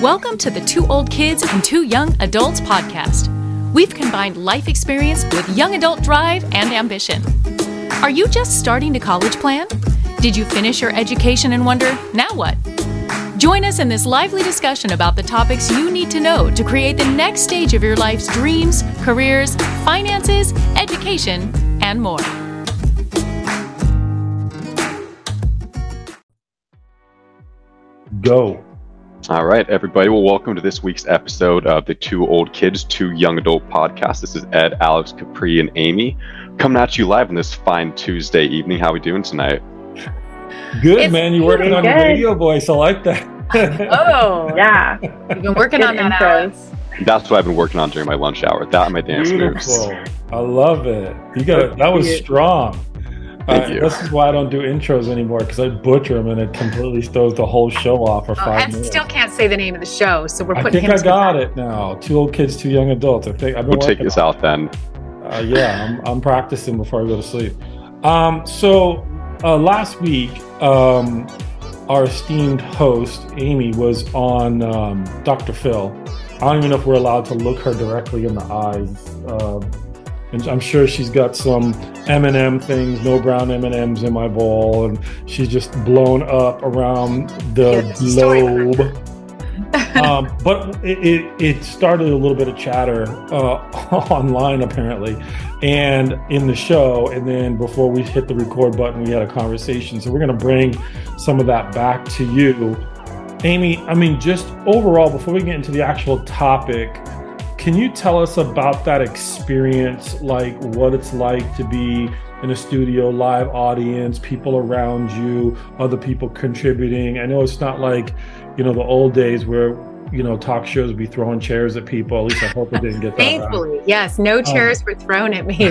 Welcome to the Two Old Kids and Two Young Adults podcast. We've combined life experience with young adult drive and ambition. Are you just starting to college plan? Did you finish your education and wonder, now what? Join us in this lively discussion about the topics you need to know to create the next stage of your life's dreams, careers, finances, education, and more. Go. All right, everybody. Well, welcome to this week's episode of the Two Old Kids, Two Young Adult podcast. This is Ed, Alex, Capri, and Amy coming at you live on this fine Tuesday evening. How we doing tonight? Good, It's man. You're working on good. your radio voice. I like that. Oh, yeah. You've been working on that. Alex. That's what I've been working on during my lunch hour. That and my dance moves. I love it. You got it. That was strong. Thank Uh, you. This is why I don't do intros anymore because I butcher them and it completely throws the whole show off for Oh, five Ed minutes. still can't say the name of the show, so we're putting. I putting think him I got that. it now. Two old kids, two young adults. I think I've been We'll take this out then. Uh, yeah, I'm, I'm practicing before I go to sleep. Um, so uh, last week, um, our esteemed host Amy was on um, Dr. Phil. I don't even know if we're allowed to look her directly in the eyes. Uh, and I'm sure she's got some M&M things, no brown M&Ms in my bowl, and she's just blown up around the Yeah, there's a story behind globe. um, but it, it, it started a little bit of chatter uh, online apparently and in the show and then before we hit the record button we had a conversation. So we're going to bring some of that back to you. Amy i mean just overall before we get into the actual topic can you tell us about that experience? Like what it's like to be in a studio live audience people around you other people contributing. I know it's not like you know the old days where you know talk shows would be throwing chairs at people. At least i hope it didn't get that. Thankfully, yes, no chairs were thrown at me.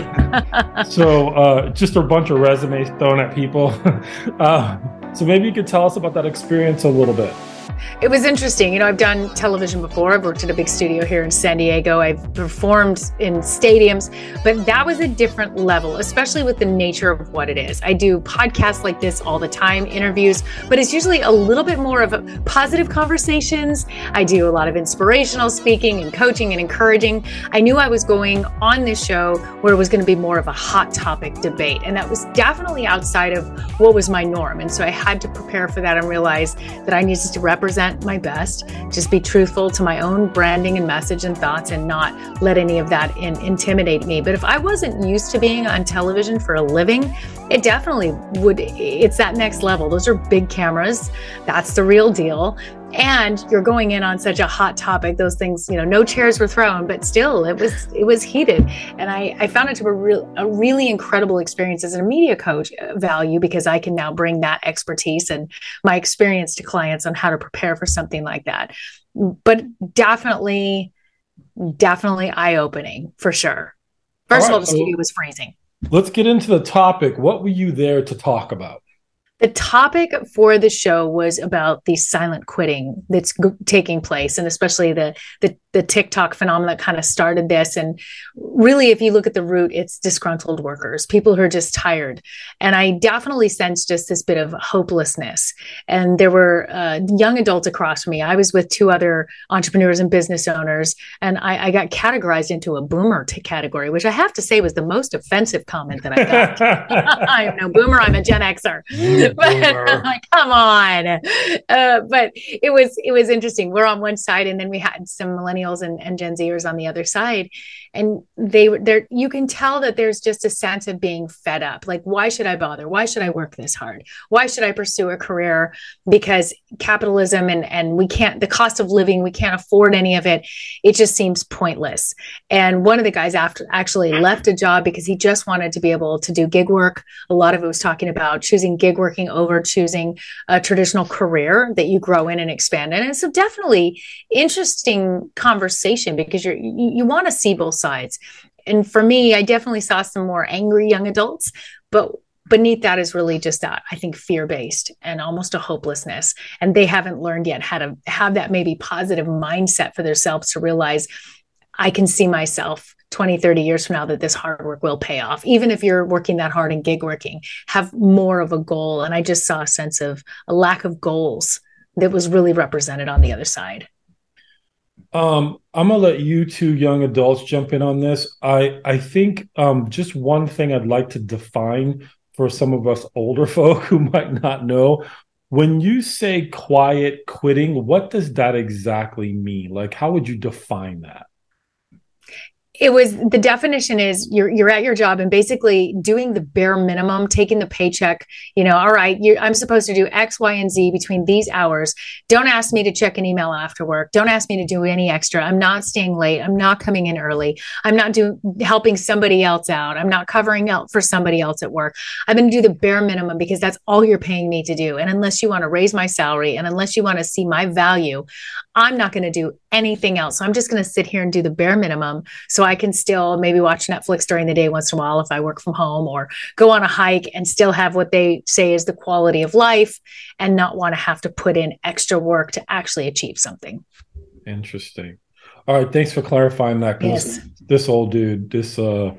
so uh, just a bunch of resumes thrown at people. Uh, so maybe you could tell us about that experience a little bit It was interesting. You know, I've done television before. I've worked at a big studio here in San Diego. I've performed in stadiums, but that was a different level, especially with the nature of what it is. I do podcasts like this all the time, interviews, but it's usually a little bit more of positive conversations. I do a lot of inspirational speaking and coaching and encouraging. I knew I was going on this show where it was going to be more of a hot topic debate, and that was definitely outside of what was my norm. And so I had to prepare for that and realize that I needed to represent my best, just be truthful to my own branding and message and thoughts, and not let any of that in, intimidate me. But if I wasn't used to being on television for a living, it definitely would. It's that next level. Those are big cameras. That's the real deal. And you're going in on such a hot topic. Those things, you know, no chairs were thrown, but still, it was it was heated. And I, I found it to be a, real, a really incredible experience as a media coach uh, value because I can now bring that expertise and my experience to clients on how to prepare for something like that. But definitely, definitely eye opening for sure. First of All the so- studio was freezing. let's get into the topic what were you there to talk about The topic for the show was about the silent quitting that's g- taking place, and especially the the, the TikTok phenomenon that kind of started this. And really, if you look at the root, it's disgruntled workers, people who are just tired. And I definitely sensed just this bit of hopelessness. And there were uh, young adults across from me. I was with two other entrepreneurs and business owners, and I, I got categorized into a boomer t- category, which I have to say was the most offensive comment that I got. I'm no boomer. I'm a Gen Xer. But like, come on. Uh, but it was it was interesting. We're on one side, and then we had some millennials and, and Gen Zers on the other side, and they there. You can tell that there's just a sense of being fed up. Like, why should I bother? Why should I work this hard? Why should I pursue a career? Because capitalism and and we can't the cost of living we can't afford any of it. It just seems pointless. And one of the guys after actually left a job because he just wanted to be able to do gig work. A lot of it was talking about choosing gig working over choosing a traditional career that you grow in and expand in. And so definitely interesting conversation because you're you, you want to see both sides. And for me, I definitely saw some more angry young adults, but beneath that is really just that i think fear based and almost a hopelessness. And they haven't learned yet how to have that maybe positive mindset for themselves to realize i can see myself 20 30 years from now that this hard work will pay off even if you're working that hard and gig working have more of a goal. And i just saw a sense of a lack of goals that was really represented on the other side Um, I'm gonna let you two young adults jump in on this. I I think um, just one thing I'd like to define for some of us older folk who might not know. When you say quiet quitting, what does that exactly mean? Like, how would you define that? It was the definition is you're you're at your job and basically doing the bare minimum taking the paycheck you know all right i'm supposed to do x y and z between these hours. Don't ask me to check an email after work. Don't ask me to do any extra. I'm not staying late. I'm not coming in early. I'm not doing helping somebody else out. I'm not covering out for somebody else at work. I'm going to do the bare minimum because that's all you're paying me to do. And unless you want to raise my salary and unless you want to see my value i'm not going to do anything else. So i'm just going to sit here and do the bare minimum. So I can still maybe watch Netflix during the day once in a while if I work from home or go on a hike and still have what they say is the quality of life and not want to have to put in extra work to actually achieve something. Interesting. All right, thanks for clarifying that. Yes. This old dude, this uh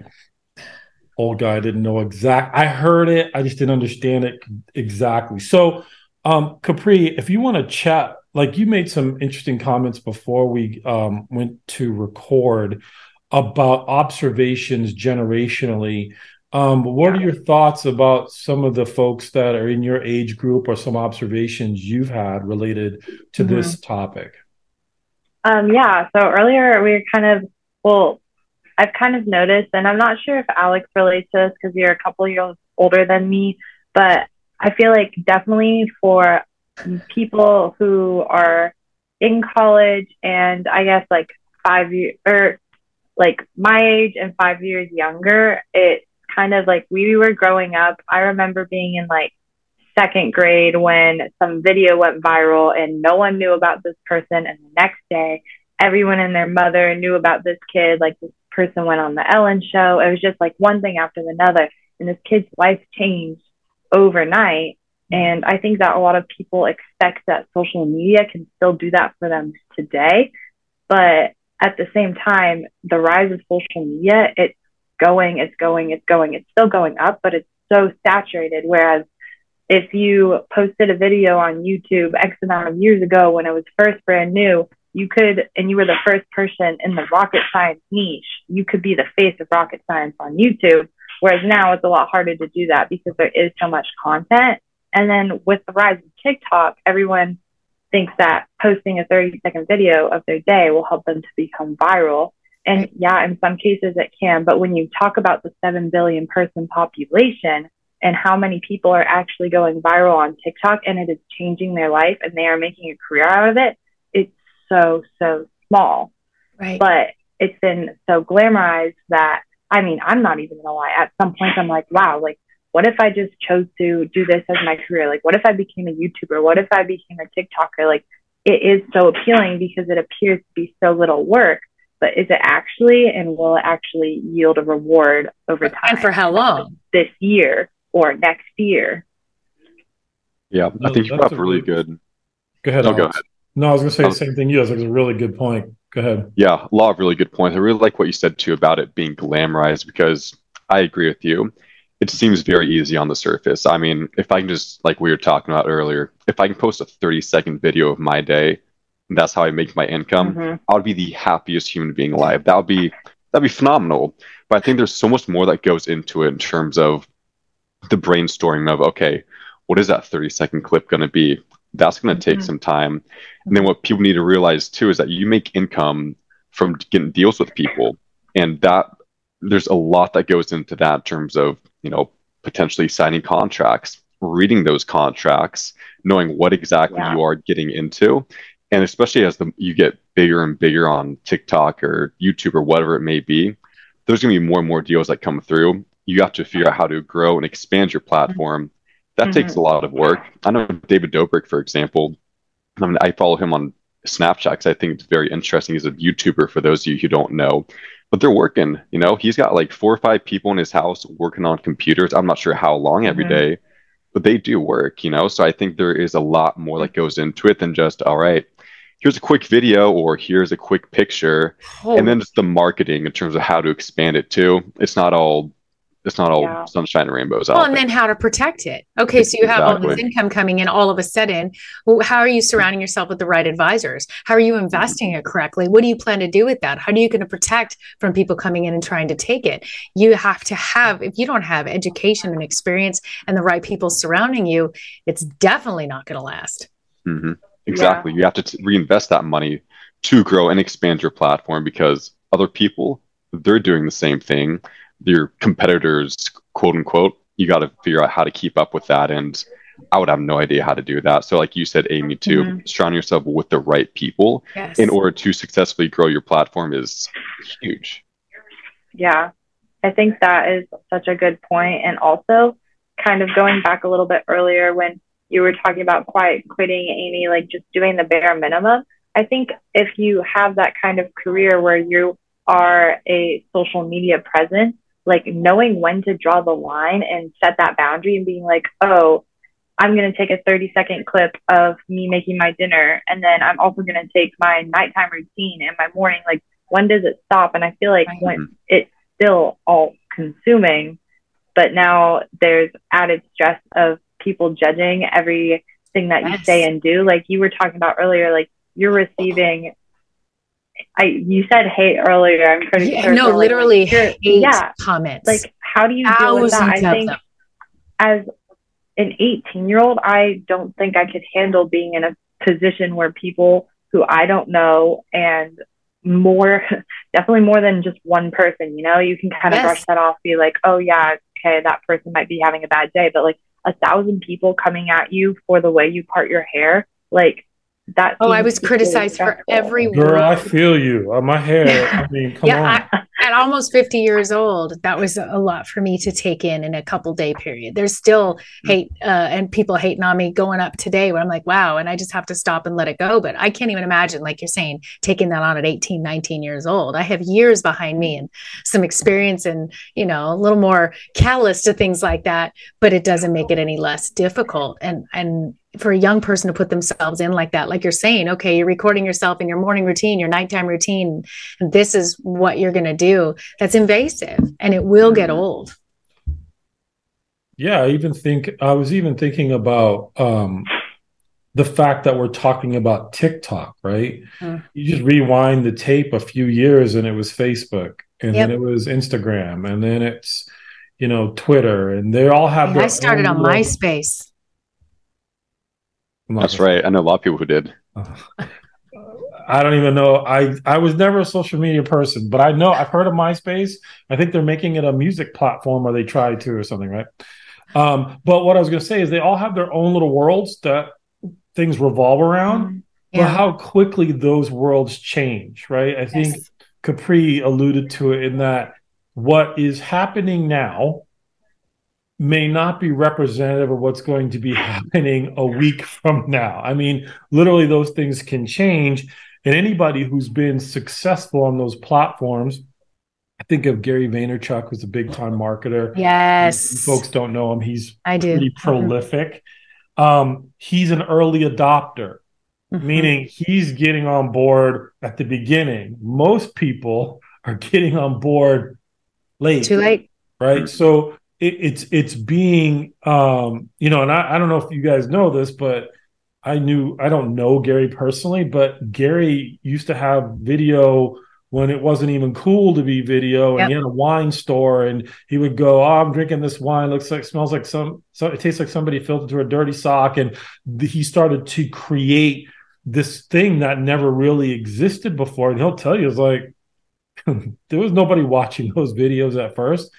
old guy didn't know exact. I heard it, I just didn't understand it exactly. So, um, Capri, if you want to chat, like you made some interesting comments before we um, went to record about observations generationally. Um, what are your thoughts about some of the folks that are in your age group or some observations you've had related to mm-hmm. this topic? Um, yeah, so earlier we were kind of, well, I've kind of noticed, and I'm not sure if Alex relates to this because you're a couple years older than me, but I feel like definitely for people who are in college and I guess like five years or like my age and five years younger, it's kind of like we were growing up. I remember being in like second grade when some video went viral and no one knew about this person. And the next day, everyone and their mother knew about this kid. Like this person went on the Ellen show. It was just like one thing after another. And this kid's life changed overnight. And I think that a lot of people expect that social media can still do that for them today. But at the same time, the rise of social media, it's going, it's going, it's going, it's still going up, but it's so saturated. Whereas if you posted a video on YouTube X amount of years ago when it was first brand new, you could, and you were the first person in the rocket science niche, you could be the face of rocket science on YouTube. Whereas now it's a lot harder to do that because there is so much content. And then with the rise of TikTok, everyone thinks that posting a 30 second video of their day will help them to become viral. And yeah, in some cases it can. But when you talk about the 7 billion person population and how many people are actually going viral on TikTok and it is changing their life and they are making a career out of it, it's so, so small. Right. But it's been so glamorized that, I mean, I'm not even gonna lie. At some point, I'm like, wow, like what if I just chose to do this as my career? Like, what if I became a YouTuber? What if I became a TikToker? Like, it is so appealing because it appears to be so little work, but is it actually, and will it actually yield a reward over time? And for how long? This year or next year? Yeah, I think you brought up really good. Go ahead. No, go ahead. No, I was going to say um, the same thing. You, was like, a really good point. Go ahead. Yeah, a lot of really good points. I really like what you said too about it being glamorized because I agree with you it seems very easy on the surface. I mean, if I can just like we were talking about earlier, if I can post a 30 second video of my day, that's how I make my income, mm-hmm. I would be the happiest human being alive. That would be that'd be phenomenal. But I think there's so much more that goes into it in terms of the brainstorming of okay, what is that 30 second clip going to be? That's going to take mm-hmm. some time. And then what people need to realize too is that you make income from getting deals with people, and that there's a lot that goes into that in terms of you know potentially signing contracts reading those contracts knowing what exactly yeah. you are getting into. And especially as the, you get bigger and bigger on tiktok or youtube or whatever it may be there's going to be more and more deals that come through. You have to figure out how to grow and expand your platform. That mm-hmm. takes a lot of work. I know david dobrik for example I, mean, I follow him on snapchat because i think it's very interesting. He's a youtuber for those of you who don't know but they're working. You know, he's got like four or five people in his house working on computers. I'm not sure how long every mm-hmm. day, but they do work. You know, so I think there is a lot more that goes into it than just all right. Here's a quick video or here's a quick picture, oh. and then it's the marketing in terms of how to expand it too. It's not all it's not all yeah. sunshine and rainbows. Well, and there. then how to protect it. Okay, so you have exactly. all this income coming in all of a sudden. How are you surrounding yourself with the right advisors? How are you investing it correctly? What do you plan to do with that? How are you going to protect from people coming in and trying to take it? You have to have, if you don't have education and experience and the right people surrounding you, it's definitely not going to last. Mm-hmm. Exactly. Yeah. You have to t- reinvest that money to grow and expand your platform because other people, they're doing the same thing your competitors, quote unquote, you got to figure out how to keep up with that. And I would have no idea how to do that. So, like you said, Amy, too, mm-hmm. surrounding yourself with the right people yes. in order to successfully grow your platform is huge. Yeah, I think that is such a good point. And also, kind of going back a little bit earlier when you were talking about quiet quitting, Amy, like just doing the bare minimum. I think if you have that kind of career where you are a social media presence, like knowing when to draw the line and set that boundary and being like, oh, I'm going to take a 30 second clip of me making my dinner. And then I'm also going to take my nighttime routine and my morning. Like, when does it stop? And I feel like mm-hmm. when it's still all consuming, but now there's added stress of people judging everything that yes. you say and do. Like you were talking about earlier, like you're receiving I you said hate earlier. I'm pretty yeah, sure. No, literally like, hate yeah, comments. Like, how do you deal with that? I think them. as an 18 year old, I don't think I could handle being in a position where people who I don't know and more, definitely more than just one person. You know, you can kind of yes. brush that off, be like, oh yeah, okay, that person might be having a bad day, but like a thousand people coming at you for the way you part your hair, like that oh i was criticized for every girl word. i feel you. On my hair i mean come yeah, on. I, at almost 50 years old that was a lot for me to take in in a couple day period. There's still hate uh, and people hating on me going up today where i'm like wow and i just have to stop and let it go. But i can't even imagine like you're saying taking that on at 18 19 years old. I have years behind me and some experience and you know a little more callous to things like that but it doesn't make it any less difficult. And and for a young person to put themselves in like that like you're saying okay you're recording yourself in your morning routine your nighttime routine and this is what you're going to do that's invasive and it will get old yeah i even think i was even thinking about um the fact that we're talking about tiktok right mm. you just rewind the tape a few years and it was facebook and yep. then it was instagram and then it's you know twitter and they all have i started on little... myspace that's right. I know a lot of people who did. I don't even know. I I was never a social media person, but I know I've heard of MySpace. I think they're making it a music platform, or they tried to, or something, right? Um, but what I was going to say is they all have their own little worlds that things revolve around. Mm-hmm. Yeah. But how quickly those worlds change, right? I yes. think Capri alluded to it in that what is happening now may not be representative of what's going to be happening a week from now. I mean, literally, those things can change. And anybody who's been successful on those platforms, I think of Gary Vaynerchuk, who's a big time marketer. Yes. Folks don't know him. He's I do. pretty mm-hmm. prolific. Mm-hmm. Um, he's an early adopter, mm-hmm. meaning he's getting on board at the beginning. Most people are getting on board late. Too late. Right. So it, it's it's being um, you know, and I, I don't know if you guys know this, but I knew I don't know Gary personally, but Gary used to have video when it wasn't even cool to be video and yep. he had a wine store and he would go oh i'm drinking this wine. Looks like smells like some so it tastes like somebody filled into a dirty sock and the, he started to create this thing that never really existed before. And he'll tell you it's like there was nobody watching those videos at first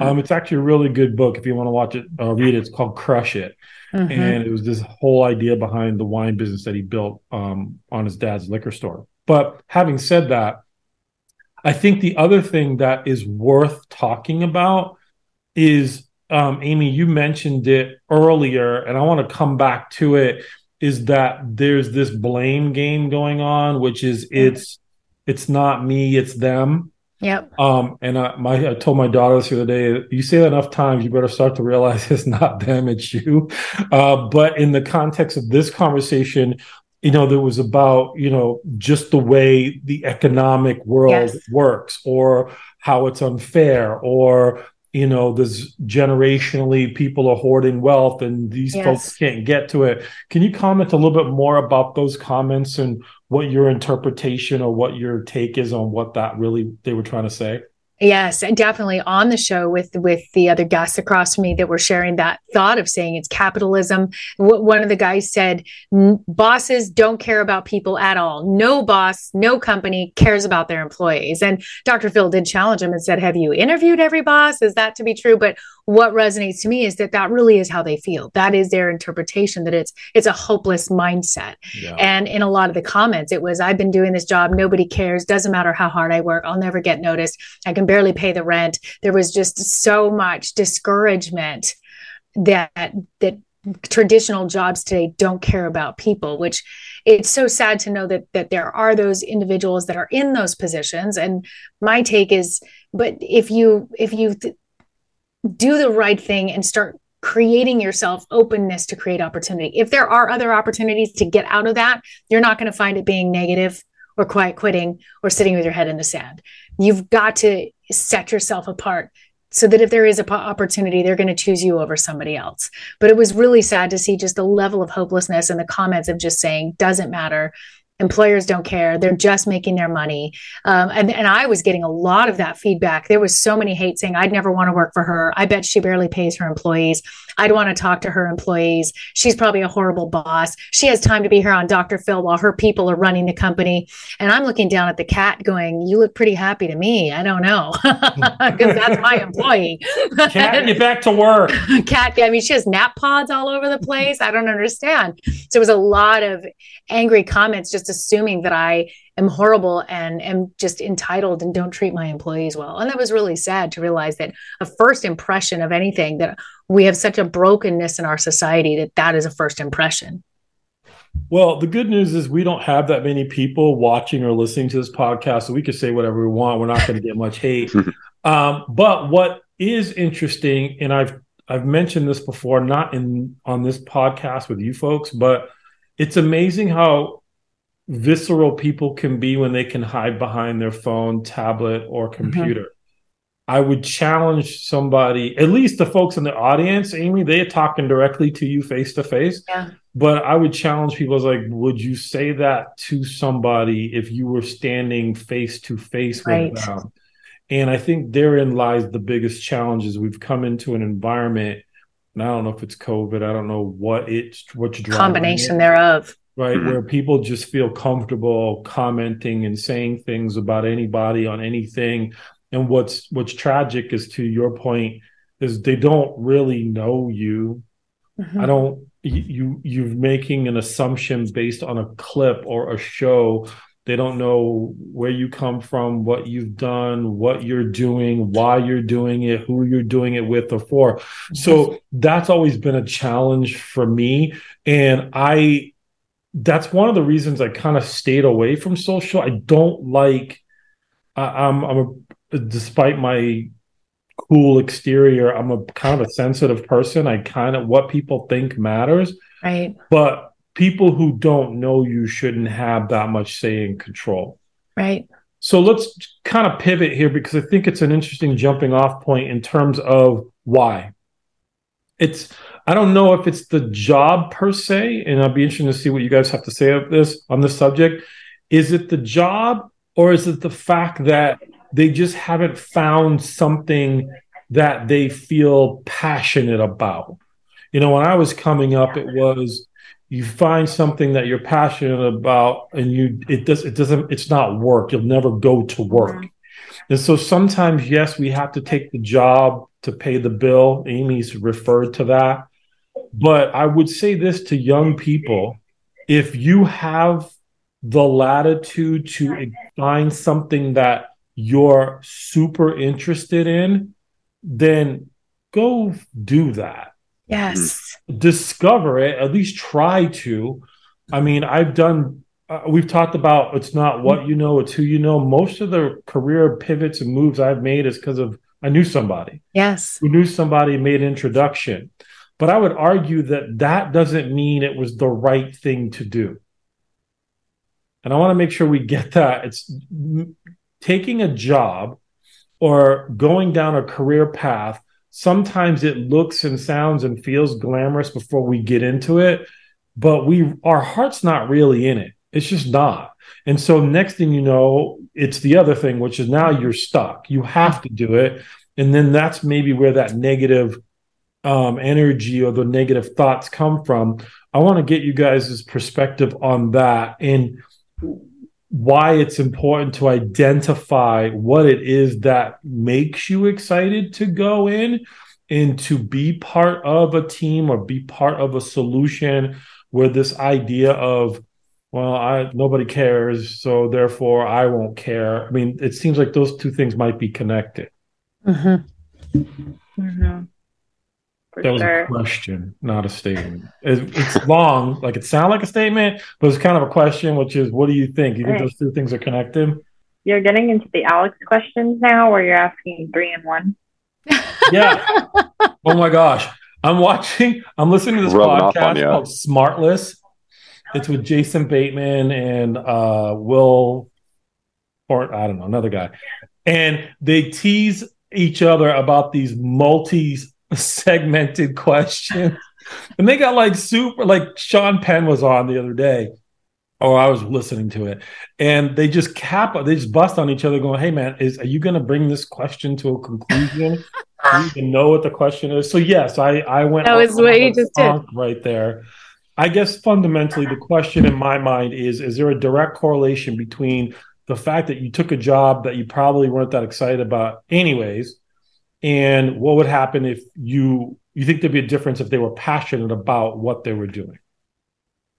um, it's actually a really good book if you want to watch it, uh, read it. It's called Crush It, mm-hmm. and it was this whole idea behind the wine business that he built um, on his dad's liquor store. But having said that, I think the other thing that is worth talking about is um, Amy, you mentioned it earlier, and I want to come back to it. Is that there's this blame game going on, which is mm-hmm. it's it's not me, it's them. Yep. Um, and I, my, I told my daughters the other day, you say that enough times, you better start to realize it's not them, it's you. Uh, but in the context of this conversation, you know, there was about, you know, just the way the economic world yes. works or how it's unfair or, you know, there's generationally people are hoarding wealth and these Yes. folks can't get to it. Can you comment a little bit more about those comments and what your interpretation or what your take is on what that really they were trying to say? Yes, and definitely on the show with with the other guests across from me that were sharing that thought of saying it's capitalism. W- one of the guys said, "Bosses don't care about people at all. No boss, no company cares about their employees." And Dr. Phil did challenge him and said, "Have you interviewed every boss? Is that to be true?" But what resonates to me is that that really is how they feel. That is their interpretation. That it's it's a hopeless mindset. Yeah. And in a lot of the comments, it was, I've been doing this job. Nobody cares. Doesn't matter how hard I work. I'll never get noticed. I can barely pay the rent. There was just so much discouragement that, that traditional jobs today don't care about people, which it's so sad to know that, that there are those individuals that are in those positions. And my take is, but if you, if you th- do the right thing and start creating yourself openness to create opportunity. If there are other opportunities to get out of that, you're not going to find it being negative or quiet quitting or sitting with your head in the sand. You've got to set yourself apart so that if there is a opportunity, they're going to choose you over somebody else. But it was really sad to see just the level of hopelessness and the comments of just saying, doesn't matter. Employers don't care. They're just making their money. Um, and, and I was getting a lot of that feedback. There was so many hate saying, I'd never want to work for her. I bet she barely pays her employees. I'd want to talk to her employees. She's probably a horrible boss. She has time to be here on Dr. Phil while her people are running the company. And I'm looking down at the cat going, You look pretty happy to me. I don't know. Because that's my employee. Cat, get back to work. cat i mean she has nap pods all over the place i don't understand so it was a lot of angry comments just assuming that i am horrible and am just entitled and don't treat my employees well and that was really sad to realize that a first impression of anything that we have such a brokenness in our society that that is a first impression Well, the good news is we don't have that many people watching or listening to this podcast, so we can say whatever we want. We're not going to get much hate. um, but what is interesting, and I've I've mentioned this before, not in on this podcast with you folks, but it's amazing how visceral people can be when they can hide behind their phone, tablet, or mm-hmm. computer. I would challenge somebody, at least the folks in the audience, Amy, they are talking directly to you face to face. But I would challenge people as like, would you say that to somebody if you were standing face to face with them? And I think therein lies the biggest challenge is we've come into an environment, and I don't know if it's COVID, I don't know what it's what's driving combination it thereof right? Mhm. where people just feel comfortable commenting and saying things about anybody on anything. And what's what's tragic is to your point is they don't really know you. Mhm. i don't you you- you're making an assumption based on a clip or a show. They don't know where you come from what you've done what you're doing why you're doing it who you're doing it with or for. So that's always been a challenge for me. And i that's one of the reasons i kind of stayed away from social. I don't like I, i'm i'm a, despite my cool exterior i'm a kind of a sensitive person. I kind of what people think matters. Right. But people who don't know you shouldn't have that much say in control. Right. So let's kind of pivot here because I think it's an interesting jumping off point in terms of why. It's I don't know if it's the job per se, and I'd be interested to see what you guys have to say of this on this subject. Is it the job or is it the fact that they just haven't found something that they feel passionate about? You know, when I was coming up, it was you find something that you're passionate about and you it does it doesn't it's not work. You'll never go to work. Mm-hmm. And so sometimes yes we have to take the job to pay the bill. Amy's referred to that but i would say this to young people. If you have the latitude to find something that you're super interested in then go do that. Yes. Discover it at least try to. I mean i've done uh, we've talked about it's not what you know it's who you know. Most of the career pivots and moves i've made is because of i knew somebody. Yes. Who knew somebody made introduction but i would argue that that doesn't mean it was the right thing to do and i want to make sure we get that it's taking a job or going down a career path, sometimes it looks and sounds and feels glamorous before we get into it, but we our heart's not really in it. It's just not. And so next thing you know, it's the other thing, which is now you're stuck. You have to do it. And then that's maybe where that negative um, energy or the negative thoughts come from. I want to get you guys' perspective on that and why it's important to identify what it is that makes you excited to go in and to be part of a team or be part of a solution where this idea of well i nobody cares so therefore i won't care i mean it seems like those two things might be connected mm-hmm. Mm-hmm. That was sure. a question not a statement. It's long like it sounded like a statement but it's kind of a question which is what do you think? You think right. those two things are connected? You're getting into the alex questions now where you're asking three and one? Yeah. Oh my gosh. I'm watching i'm listening to this Rubbing podcast called smartless. It's with Jason Bateman and uh, Will, or I don't know, another guy, and they tease each other about these multi-segmented questions, and they got like super. Like Sean Penn was on the other day, Oh, I was listening to it, and they just cap, they just bust on each other, going, "Hey man, is are you going to bring this question to a conclusion?" Do you even know what the question is? So yes, I I went. That was what you just did right there. I guess fundamentally, the question in my mind is: Is there a direct correlation between the fact that you took a job that you probably weren't that excited about, anyways, and what would happen if you you think there'd be a difference if they were passionate about what they were doing?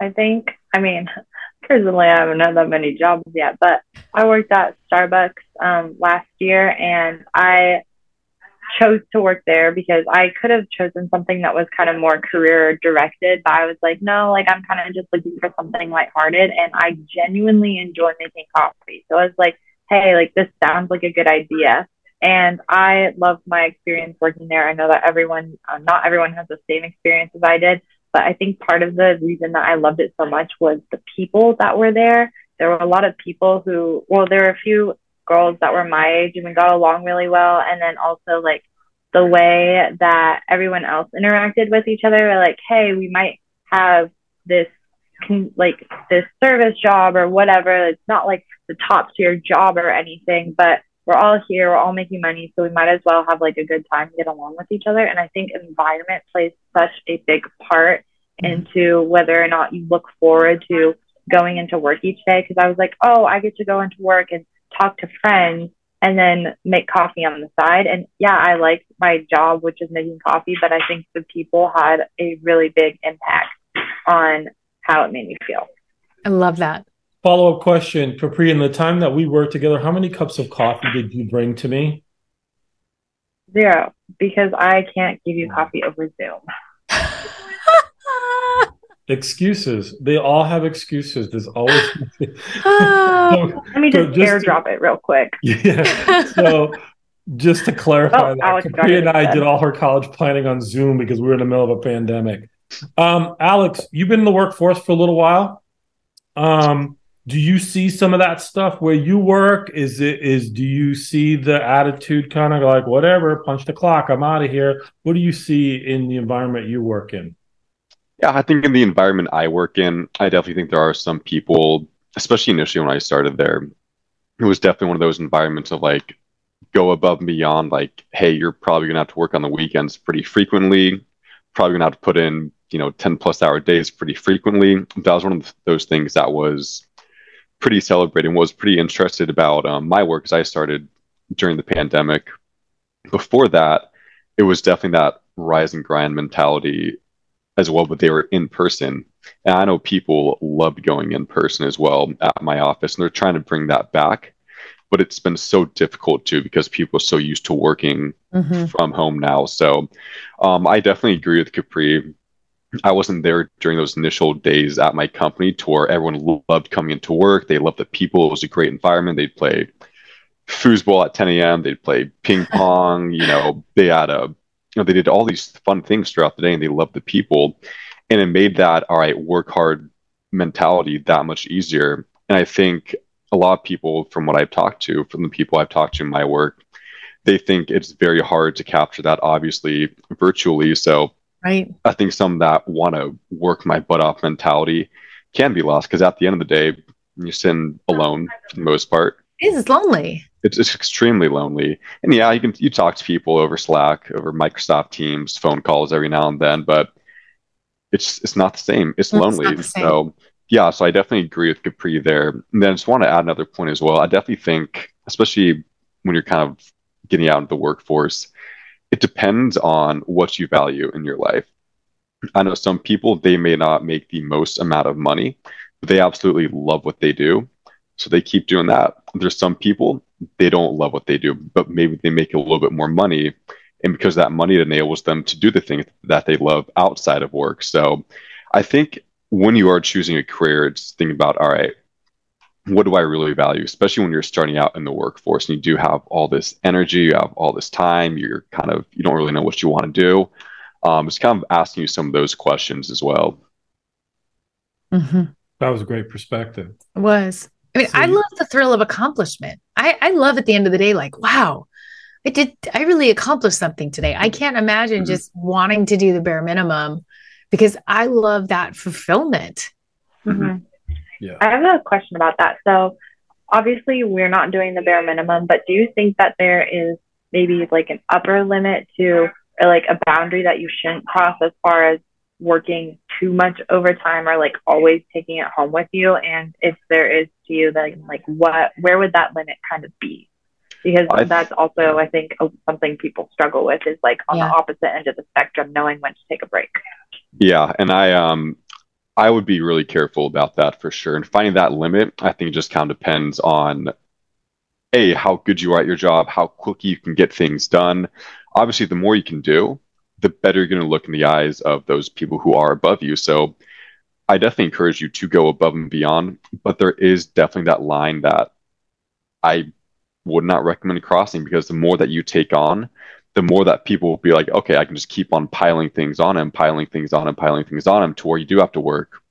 I think. I mean, personally, I haven't had that many jobs yet, but I worked at Starbucks um, last year, and I chose to work there because I could have chosen something that was kind of more career directed, but I was like, no, like I'm kind of just looking for something lighthearted. And I genuinely enjoy making coffee. So I was like, hey, like this sounds like a good idea. And I loved my experience working there. I know that everyone, uh, not everyone has the same experience as I did, but I think part of the reason that I loved it so much was the people that were there. There were a lot of people who, well, there were a few girls that were my age and we got along really well. And then also like the way that everyone else interacted with each other, like, hey, we might have this like this service job or whatever. It's not like the top tier job or anything, but we're all here, we're all making money, so we might as well have like a good time, get along with each other. And I think environment plays such a big part mm-hmm. into whether or not you look forward to going into work each day. Because I was like, oh, I get to go into work and talk to friends and then make coffee on the side. And yeah, I liked my job, which is making coffee, but I think the people had a really big impact on how it made me feel. I love that. Follow up question, Capri. In the time that we worked together, how many cups of coffee did you bring to me? Zero, because I can't give you coffee over Zoom. Excuses. They all have excuses. There's always. Let me just, so just airdrop to, it real quick. Yeah. So just to clarify, oh, that Capri and I did all her college planning on Zoom because we were in the middle of a pandemic. Um, Alex, you've been in the workforce for a little while. Um, do you see some of that stuff where you work? Is it is do you see the attitude kind of like whatever, punch the clock, I'm out of here? What do you see in the environment you work in? Yeah, I think in the environment I work in, I definitely think there are some people, especially initially when I started there, it was definitely one of those environments of like go above and beyond. Like, hey, you're probably gonna have to work on the weekends pretty frequently. Probably gonna have to put in, you know, ten plus hour days pretty frequently. That was one of those things that was pretty celebrating. Was pretty interested about um, my work as I started during the pandemic. Before that, it was definitely that rise and grind mentality as well, but they were in person. And I know people loved going in person as well at my office, and they're trying to bring that back. But it's been so difficult too because people are so used to working mm-hmm. from home now. So um, I definitely agree with Capri. I wasn't there during those initial days at my company to where everyone loved coming into work. They loved the people. It was a great environment. They'd play foosball at 10 a.m. They'd play ping pong. you know, they had a you know, they did all these fun things throughout the day and they loved the people. And it made that, all right, work hard mentality that much easier. And I think a lot of people, from what I've talked to, from the people I've talked to in my work, they think it's very hard to capture that, obviously, virtually. So right. I think some that want to work my butt off mentality can be lost because at the end of the day, you're sitting alone for the most part. It is lonely. It's, it's extremely lonely. And yeah, you can you talk to people over Slack, over Microsoft Teams, phone calls every now and then, but it's it's not the same. It's, it's lonely. So yeah, so I definitely agree with Capri there. And then I just want to add another point as well. I definitely think, especially when you're kind of getting out into the workforce, it depends on what you value in your life. I know some people they may not make the most amount of money, but they absolutely love what they do. So they keep doing that. There's some people they don't love what they do, but maybe they make a little bit more money. And because that money enables them to do the things that they love outside of work. So I think when you are choosing a career, it's thinking about, all right, what do I really value? Especially when you're starting out in the workforce and you do have all this energy, you have all this time, you're kind of, you don't really know what you want to do. Um, it's kind of asking you some of those questions as well. Mm-hmm. That was a great perspective. It was. I mean, so I love the thrill of accomplishment. I, I love at the end of the day, like, wow, I did, I really accomplished something today. I can't imagine mm-hmm. just wanting to do the bare minimum because I love that fulfillment. Mm-hmm. Yeah. I have a question about that. So, obviously, we're not doing the bare minimum, but do you think that there is maybe like an upper limit to, or like a boundary that you shouldn't cross as far as working too much overtime or like always taking it home with you? And if there is to you, then like what, where would that limit kind of be? Because I, that's also, I think, something people struggle with is like on yeah. the opposite end of the spectrum, knowing when to take a break. Yeah, and I um I would be really careful about that for sure. And finding that limit, I think, just kind of depends on a how good you are at your job, how quickly you can get things done. Obviously, the more you can do, the better you're going to look in the eyes of those people who are above you. So, I definitely encourage you to go above and beyond. But there is definitely that line that I would not recommend crossing because the more that you take on, the more that people will be like, okay, I can just keep on piling things on him, piling things on him, piling things on him to where you do have to work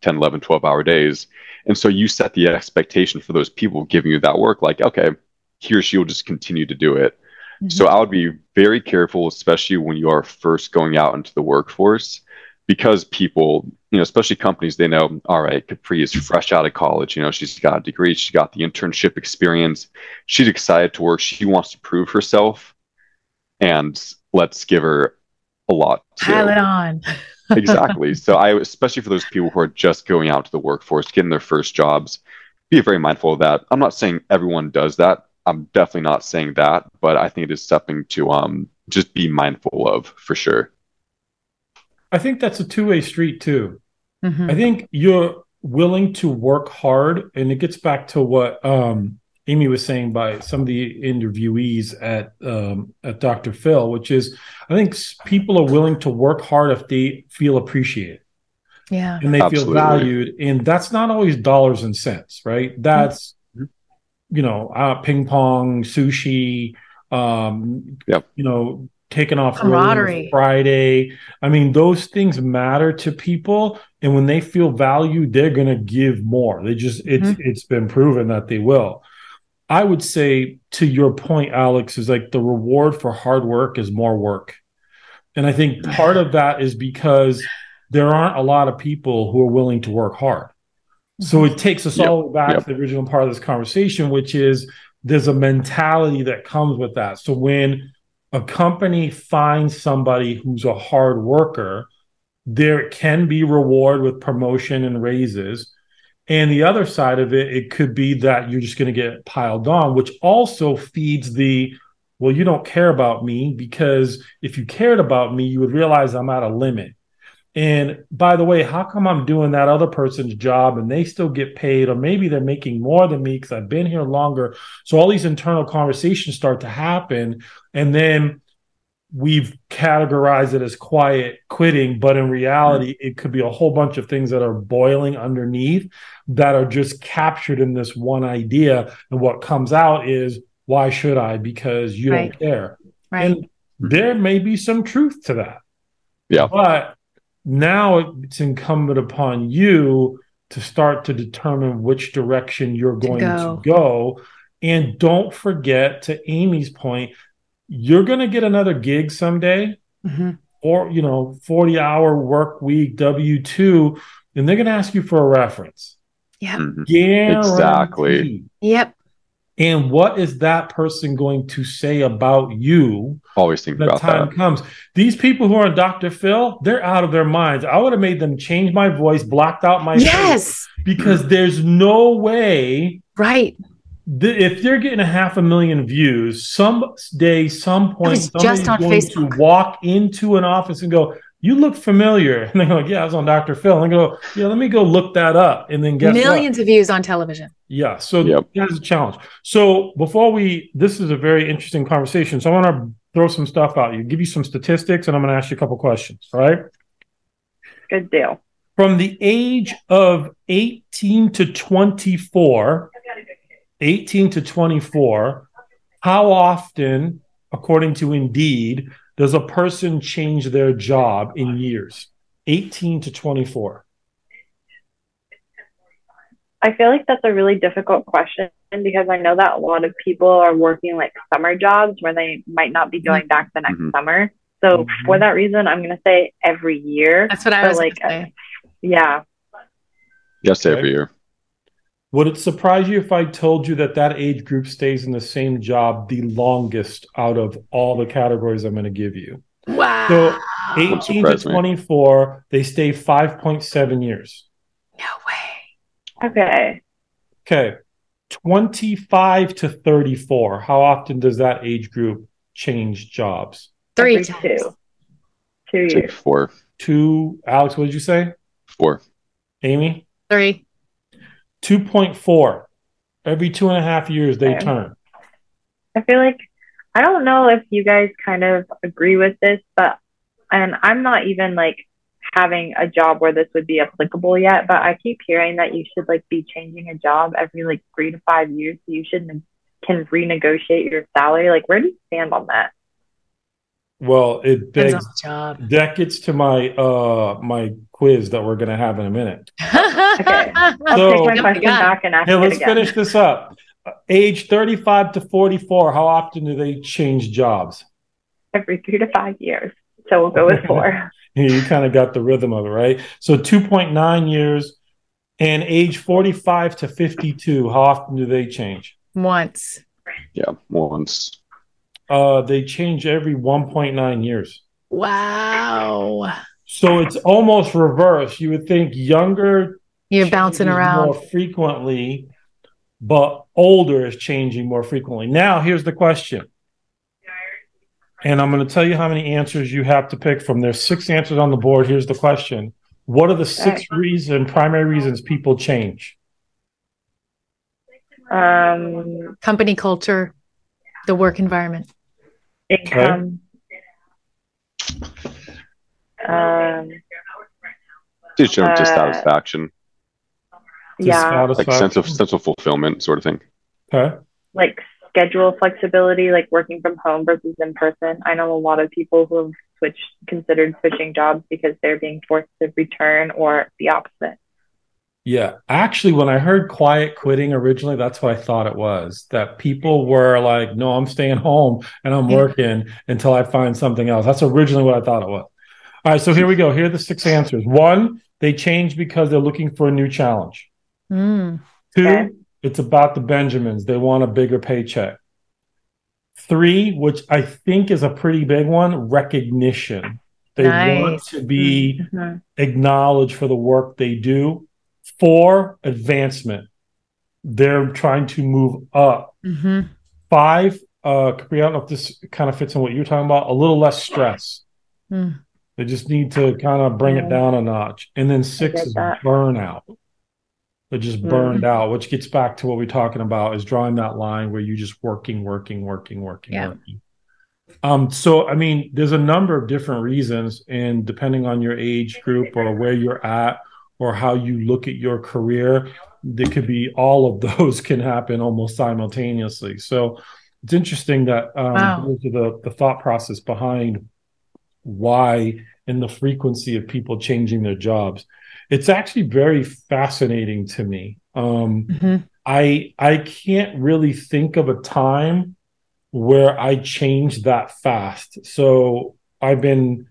10, 11, 12 hour days. And so you set the expectation for those people giving you that work, like, okay, he or she will just continue to do it. Mm-hmm. So I would be very careful, especially when you are first going out into the workforce, because people, you know, especially companies, they know, all right, Capri is fresh out of college. You know, she's got a degree, she's got the internship experience, she's excited to work, she wants to prove herself and let's give her a lot. To. Pile it on. exactly. So I, especially for those people who are just going out to the workforce, getting their first jobs, be very mindful of that. I'm not saying everyone does that. I'm definitely not saying that, but I think it is something to um just be mindful of for sure. I think that's a two-way street too. Mm-hmm. I think you're willing to work hard, and it gets back to what um Amy was saying by some of the interviewees at um, at Dr. Phil, which is I think people are willing to work hard if they feel appreciated. Yeah. And they Absolutely. feel valued. And that's not always dollars and cents, right? That's mm-hmm. you know, uh, ping pong, sushi, um, yep. you know, taking off Friday. I mean, those things matter to people. And when they feel valued, they're gonna give more. They just it's mm-hmm. it's been proven that they will. I would say to your point, Alex, is like the reward for hard work is more work. And I think part of that is because there aren't a lot of people who are willing to work hard. So mm-hmm. it takes us yep. all back yep. to the original part of this conversation, which is there's a mentality that comes with that. So when a company finds somebody who's a hard worker, there can be reward with promotion and raises and the other side of it, it could be that you're just going to get piled on, which also feeds the, well, you don't care about me because if you cared about me, you would realize I'm at a limit. And by the way, how come I'm doing that other person's job and they still get paid, or maybe they're making more than me because I've been here longer? So all these internal conversations start to happen. And then we've categorized it as quiet quitting, but in reality, mm-hmm. it could be a whole bunch of things that are boiling underneath that are just captured in this one idea. And what comes out is, why should I? Because you right. don't care. Right. And there may be some truth to that. Yeah. But now it's incumbent upon you to start to determine which direction you're going to go. to go And don't forget, to Amy's point, you're going to get another gig someday, Mm-hmm. or you know, forty hour work week W two, and they're going to ask you for a reference. Yeah. Mhm. Exactly. Yep. And what is that person going to say about you Always think the about time that. comes? These people who are on Dr. Phil, they're out of their minds. I would have made them change my voice, blocked out my face, Yes. because there's no way Right. Th- if they're getting a half a million views, some day, some point, was just somebody's on going Facebook. to walk into an office and go, "You look familiar," and they go, "Yeah, I was on Dr. Phil." And I go, "Yeah, let me go look that up." And then guess what? Millions of views on television. Yeah, so Yep. that is a challenge. So before we, this is a very interesting conversation. So I want to throw some stuff out you, give you some statistics, and I'm going to ask you a couple questions. All right. Good deal. From the age of 18 to 24, 18 to 24, how often, according to Indeed, does a person change their job in years? 18 to 24. I feel like that's a really difficult question because I know that a lot of people are working like summer jobs where they might not be going back the next Mhm. summer. So Mhm. for that reason, I'm gonna say every year. That's what I So, was like, like. Say. Yeah. Yes, every year. Would it surprise you if I told you that that age group stays in the same job the longest out of all the categories I'm going to give you? Wow. So 18 to surprise me. 24, they stay 5.7 years. no way. Okay. Okay. 25 to 34, how often does that age group change jobs? Three Every times. two. Two Say years. four. Two, Alex, what did you say? Four. Amy? Three. 2.4. Every two and a half years, they turn. I feel like I don't know if you guys kind of agree with this, but and I'm not even like having a job where this would be applicable yet, but I keep hearing that you should like be changing a job every like three to five years so you should can renegotiate your salary. Like where do you stand on that? Well, it begs job. that gets to my uh my quiz that we're going to have in a minute. Okay. I'll So- take my Oh question God. back and ask Hey, let's again. finish this up. Uh, Age 35 to 44, how often do they change jobs? Every three to five years. So we'll go with four. You kind of got the rhythm of it, right? So 2.9 years and age 45 to 52, how often do they change? Once. Yeah, once. Uh, they change every 1.9 years. Wow. So it's almost reverse. You would think younger You're bouncing around. more frequently, but older is changing more frequently. Now, here's the question. And I'm going to tell you how many answers you have to pick from. There's six answers on the board. Here's the question. What are the six reason primary reasons people change? Um, Company culture, the work environment. Income. Um, Just general Uh, dissatisfaction, yeah, like sense of sense of fulfillment, sort of thing. Okay. like schedule flexibility, like working from home versus in person. I know a lot of people who have switched, considered switching jobs because they're being forced to return or the opposite. Yeah. Actually, when I heard quiet quitting originally, that's what I thought it was. That people were like, no, I'm staying home and I'm working until I find something else. That's originally what I thought it was. All right. So here we go. Here are the six answers. One, they change because they're looking for a new challenge. Mm. Two, it's about the Benjamins. They want a bigger paycheck. Three, which I think is a pretty big one, recognition. They want to be Mhm. acknowledged for the work they do. Four, advancement. They're trying to move up. hmm Five, uh, Capri, I don't know if this kind of fits in what you're talking about, a little less stress. Mm. They just need to kind of bring it Mm. down a notch. And then six is that. burnout. They're just Mm. burned out, which gets back to what we're talking about is drawing that line where you're just working, working, working, working, Yeah. working. Um, so I mean, there's a number of different reasons, and depending on your age group or where you're at or how you look at your career, that could be all of those can happen almost simultaneously. So it's interesting that um Wow. those are the, the thought process behind why and the frequency of people changing their jobs. It's actually very fascinating to me. Um, hmm I I can't really think of a time where I changed that fast. So I've been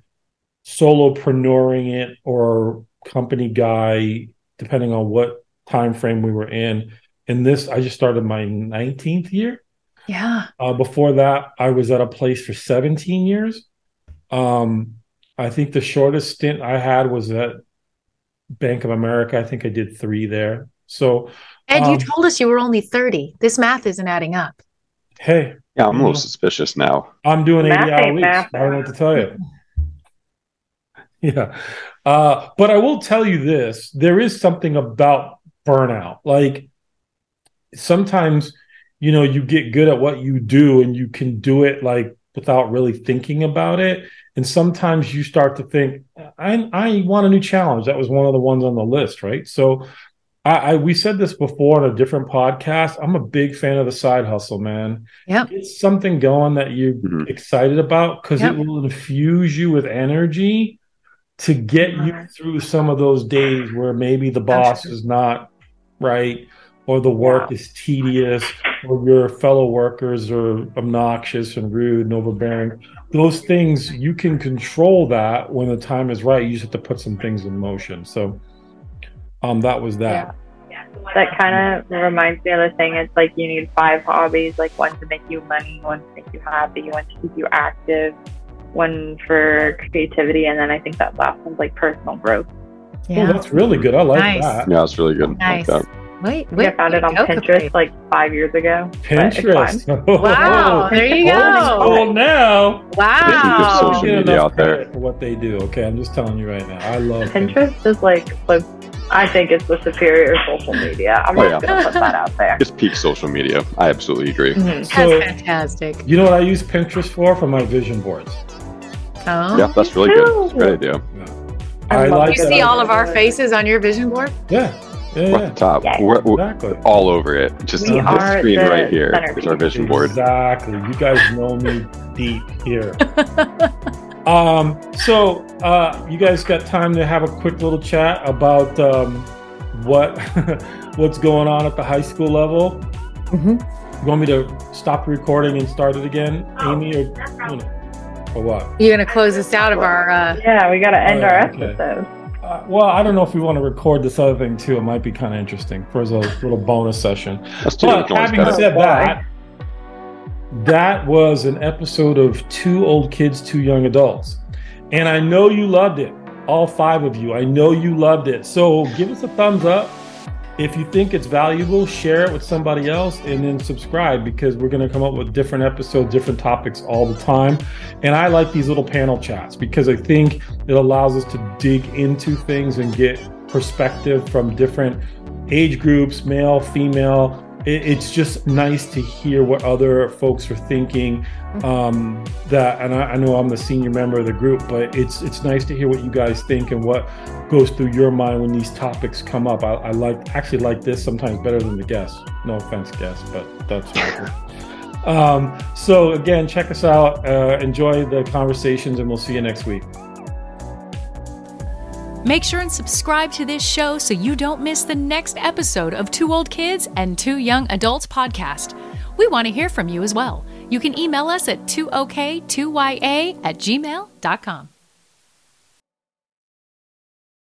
solopreneuring it or company guy, depending on what time frame we were in. In this, I just started my 19th year. Yeah. Uh, before that, I was at a place for 17 years. Um, I think the shortest stint I had was at Bank of America. I think I did three there. So, And um, you told us you were only 30. This math isn't adding up. hey, Yeah, I'm a little know, suspicious now. I'm doing 80 hour weeks. math. I don't know what to tell you. Yeah. Uh, but I will tell you this there is something about burnout. Like sometimes, you know, you get good at what you do and you can do it like without really thinking about it. And sometimes you start to think, I, I want a new challenge. That was one of the ones on the list, right? So I, I we said this before on a different podcast. I'm a big fan of the side hustle, man. Yep. Get something going that you're Mhm. excited about because Yep. it will infuse you with energy to get you through some of those days where maybe the boss is not right or the work is tedious or your fellow workers are obnoxious and rude and overbearing those things you can control that when the time is right. You just have to put some things in motion. So um that was that. That kind of reminds me of the thing. It's like you need five hobbies, like one to make you money, one to make you happy, one to keep you active, one for creativity, and then I think that last one's like personal growth. oh Yeah. that's really good i like Nice. that Yeah, it's really good. I Nice. Like that. Wait, I wait. I found it on Pinterest Capri. like five years ago. but it's pinterest Wow, there you go. school now Wow. social media out there. for what they do. Okay, I'm just telling you right now. I love fine. Pinterest is like, like I think it's the superior social media. I'm Oh, just yeah. gonna put that out there. It's peak social media. I absolutely agree. Mhm. That's fantastic. you know what I use Pinterest for? For my vision boards. Oh. Yeah, that's really good. It's a great idea. I I like You see all of our faces on your vision board? Yeah, yeah, We're yeah. at the top. Yeah. We're, we're Exactly. all over it. Just We this screen the right here is our vision board. Exactly. You guys know me deep here. um, so uh, you guys got time to have a quick little chat about um, what what's going on at the high school level. Mhm. You want me to stop recording and start it again, Amy, or you know, or what? You're going to close us out of our. Uh, Yeah, we gotta end Oh, our okay. episode. Uh, well, I don't know if we want to record this other thing too. It might be kind of interesting for as a little bonus session. Let's do it. We But having cut said that, that was an episode of Two Old Kids, Two Young Adults. And I know you loved it. All five of you. I know you loved it. So give us a thumbs up. If you think it's valuable, share it with somebody else and then subscribe because we're going to come up with different episodes, different topics all the time. And I like these little panel chats because I think it allows us to dig into things and get perspective from different age groups, male, female. It, it's just nice to hear what other folks are thinking. Um, that, and I, I know I'm the senior member of the group, but it's it's nice to hear what you guys think and what goes through your mind when these topics come up. I, I like actually like this sometimes better than the guests. No offense, guests, but that's. um, so again, check us out. Uh, enjoy the conversations, and we'll see you next week. Make sure and subscribe to this show so you don't miss the next episode of Two Old Kids and Two Young Adults podcast. We want to hear from you as well. You can email us at 2ok2ya at gmail.com.